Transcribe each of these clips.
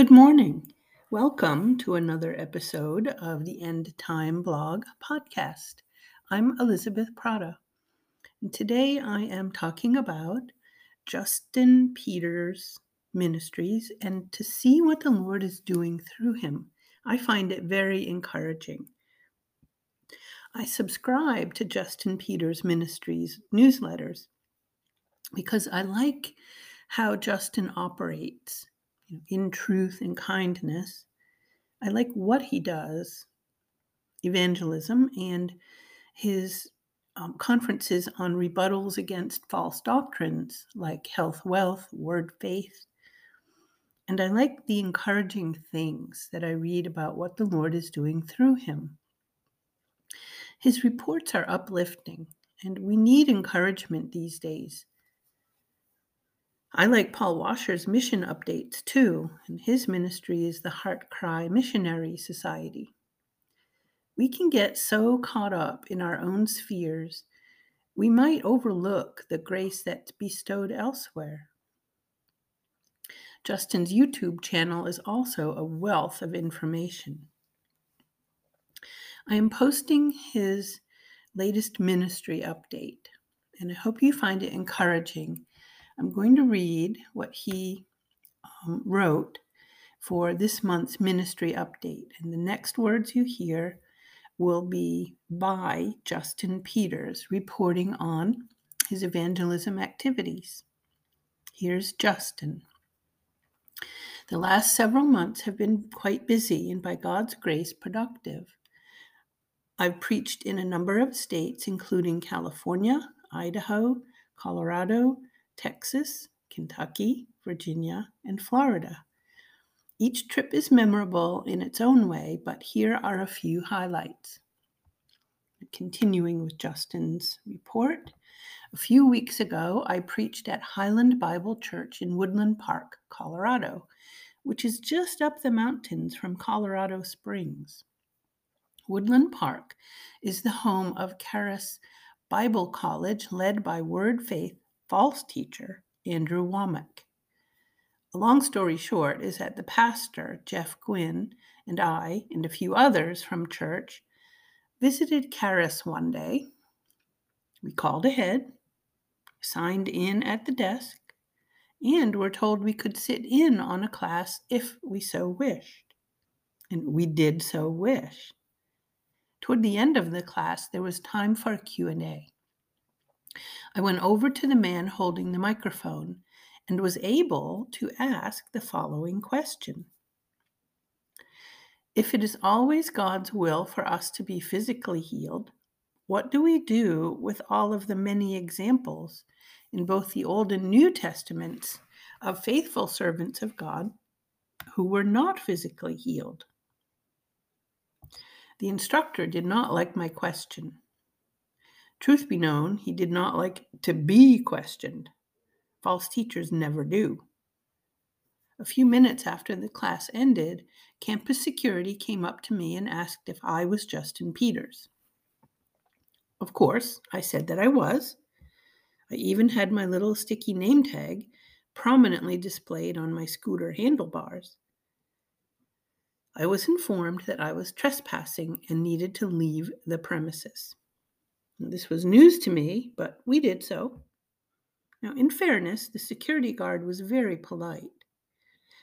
Good morning. Welcome to another episode of the End Time Blog podcast. I'm Elizabeth Prada. And today I am talking about Justin Peters Ministries and to see what the Lord is doing through him. I find it very encouraging. I subscribe to Justin Peters Ministries newsletters because I like how Justin operates in truth and kindness. I like what he does, evangelism, and his um, conferences on rebuttals against false doctrines like health, wealth, word, faith. And I like the encouraging things that I read about what the Lord is doing through him. His reports are uplifting, and we need encouragement these days. I like Paul Washer's mission updates too, and his ministry is the HeartCry Missionary Society. We can get so caught up in our own spheres, we might overlook the grace that's bestowed elsewhere. Justin's YouTube channel is also a wealth of information. I am posting his latest ministry update, and I hope you find it encouraging I'm going to read what he um, wrote for this month's ministry update. And the next words you hear will be by Justin Peters reporting on his evangelism activities. Here's Justin. The last several months have been quite busy and by God's grace productive. I've preached in a number of states, including California, Idaho, Colorado, Texas, Kentucky, Virginia, and Florida. Each trip is memorable in its own way, but here are a few highlights. Continuing with Justin's report, a few weeks ago I preached at Highland Bible Church in Woodland Park, Colorado, which is just up the mountains from Colorado Springs. Woodland Park is the home of Charis Bible College, led by Word Faith false teacher, Andrew Wommack. A long story short is that the pastor, Jeff Gwynn, and I, and a few others from church, visited Charis one day. We called ahead, signed in at the desk, and were told we could sit in on a class if we so wished. And we did so wish. Toward the end of the class, there was time for a Q&A. I went over to the man holding the microphone and was able to ask the following question If it is always God's will for us to be physically healed, what do we do with all of the many examples in both the Old and New Testaments of faithful servants of God who were not physically healed? The instructor did not like my question. Truth be known, he did not like to be questioned. False teachers never do. A few minutes after the class ended, campus security came up to me and asked if I was Justin Peters. Of course, I said that I was. I even had my little sticky name tag prominently displayed on my scooter handlebars. I was informed that I was trespassing and needed to leave the premises. This was news to me, but we did so. Now, in fairness, the security guard was very polite.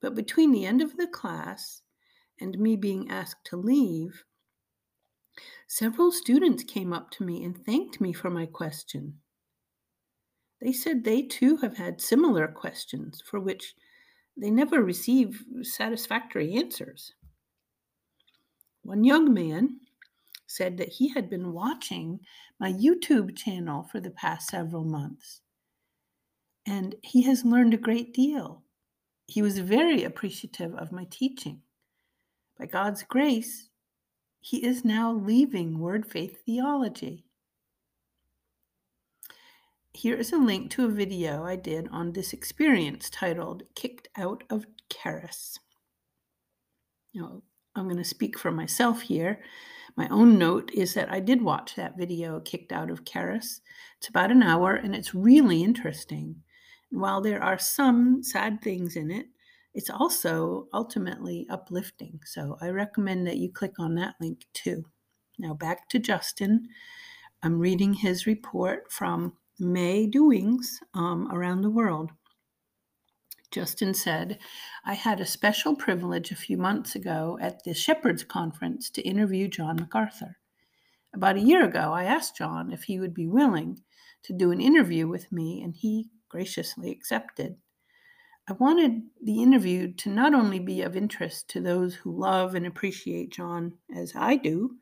But between the end of the class and me being asked to leave, several students came up to me and thanked me for my question. They said they too have had similar questions for which they never receive satisfactory answers. One young man said that he had been watching my YouTube channel for the past several months. And he has learned a great deal. He was very appreciative of my teaching. By God's grace, he is now leaving Word Faith Theology. Here is a link to a video I did on this experience titled Kicked Out of Charis. Now, I'm going to speak for myself here. My own note is that I did watch that video, Kicked Out of Charis. It's about an hour and it's really interesting. While there are some sad things in it, it's also ultimately uplifting. So I recommend that you click on that link too. Now back to Justin. I'm reading his report from May Doings um, around the world. Justin said, I had a special privilege a few months ago at the Shepherds Conference to interview John MacArthur. About a year ago, I asked John if he would be willing to do an interview with me, and he graciously accepted. I wanted the interview to not only be of interest to those who love and appreciate John as I do,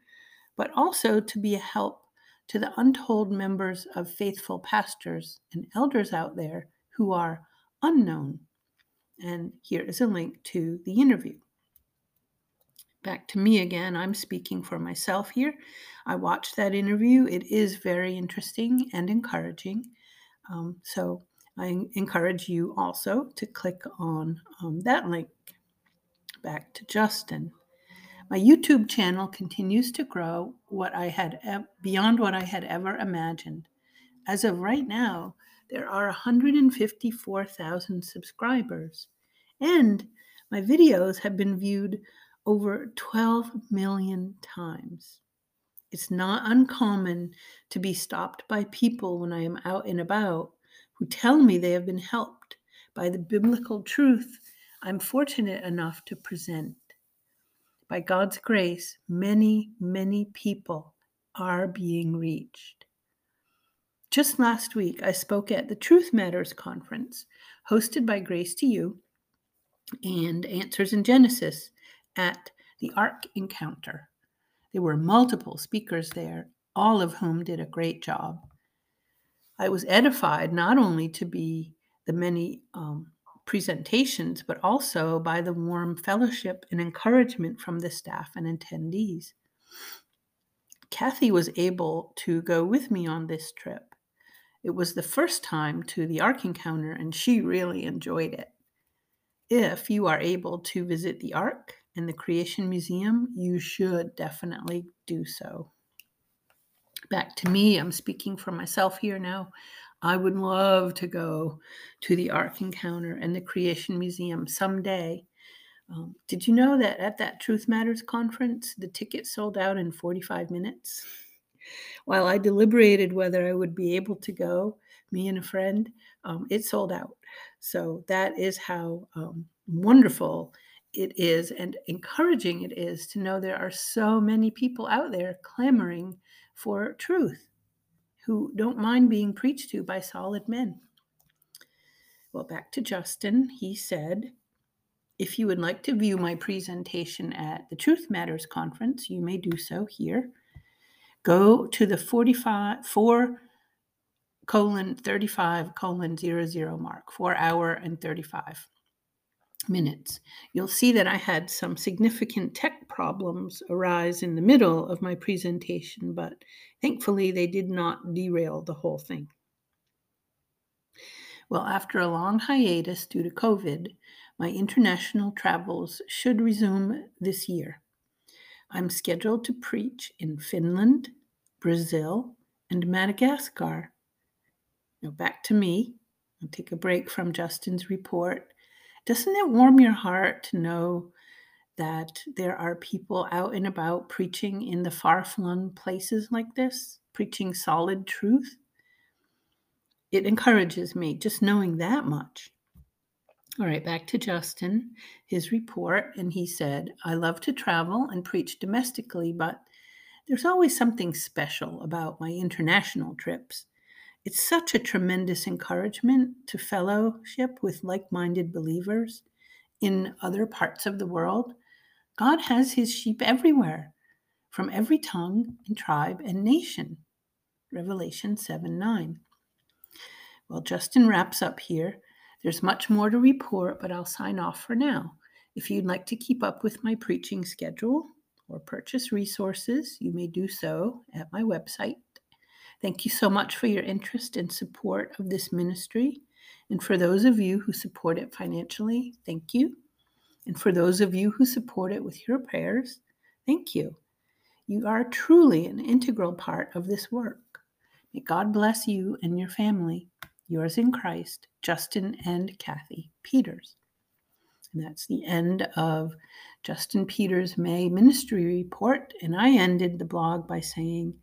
but also to be a help to the untold members of faithful pastors and elders out there who are unknown. And here is a link to the interview. Back to me again. I'm speaking for myself here. I watched that interview. It is very interesting and encouraging. Um, so I encourage you also to click on um, that link. Back to Justin. My YouTube channel continues to grow what I had beyond what I had ever imagined. As of right now, there are 154,000 subscribers, and my videos have been viewed over 12 million times. It's not uncommon to be stopped by people when I am out and about who tell me they have been helped by the biblical truth I'm fortunate enough to present. By God's grace, many, many people are being reached. Just last week, I spoke at the Truth Matters conference hosted by Grace to You and Answers in Genesis at the Ark Encounter. There were multiple speakers there, all of whom did a great job. I was edified not only to be the many um, presentations, but also by the warm fellowship and encouragement from the staff and attendees. Kathy was able to go with me on this trip. It was the first time to the Ark Encounter, and she really enjoyed it. If you are able to visit the Ark and the Creation Museum, you should definitely do so back to me. I'm speaking for myself here now. I would love to go to the Ark Encounter and the Creation Museum someday. Um, did you know that at that Truth Matters conference, the ticket sold out in 45 minutes? While I deliberated whether I would be able to go, me and a friend, um, it sold out. So that is how um, wonderful it is and encouraging it is to know there are so many people out there clamoring for truth who don't mind being preached to by solid men. Well, back to Justin, he said, if you would like to view my presentation at the Truth Matters conference, you may do so here. Go to the 45 4 colon 35 colon 00 mark, 4 hour and 35 minutes. You'll see that I had some significant tech problems arise in the middle of my presentation, but thankfully they did not derail the whole thing. Well, after a long hiatus due to COVID, my international travels should resume this year. I'm scheduled to preach in Finland, Brazil, and Madagascar. Now back to me. I'll take a break from Justin's report doesn't it warm your heart to know that there are people out and about preaching in the far flung places like this, preaching solid truth? It encourages me just knowing that much. All right, back to Justin, his report. And he said, I love to travel and preach domestically, but there's always something special about my international trips. It's such a tremendous encouragement to fellowship with like minded believers in other parts of the world. God has his sheep everywhere, from every tongue and tribe and nation. Revelation 7 9. Well, Justin wraps up here. There's much more to report, but I'll sign off for now. If you'd like to keep up with my preaching schedule or purchase resources, you may do so at my website, Thank you so much for your interest and support of this ministry. And for those of you who support it financially, thank you. And for those of you who support it with your prayers, thank you. You are truly an integral part of this work. May God bless you and your family. Yours in Christ, Justin and Kathy Peters. And that's the end of Justin Peters' May ministry report. And I ended the blog by saying,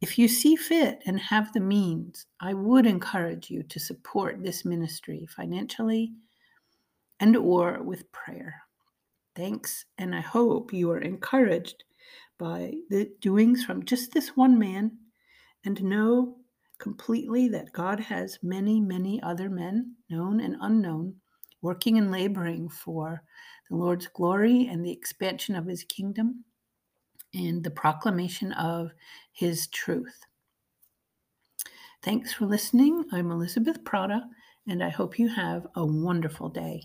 if you see fit and have the means, I would encourage you to support this ministry financially and or with prayer. Thanks, and I hope you are encouraged by the doings from just this one man and know completely that God has many, many other men, known and unknown, working and laboring for the Lord's glory and the expansion of his kingdom and the proclamation of his truth. Thanks for listening. I'm Elizabeth Prada, and I hope you have a wonderful day.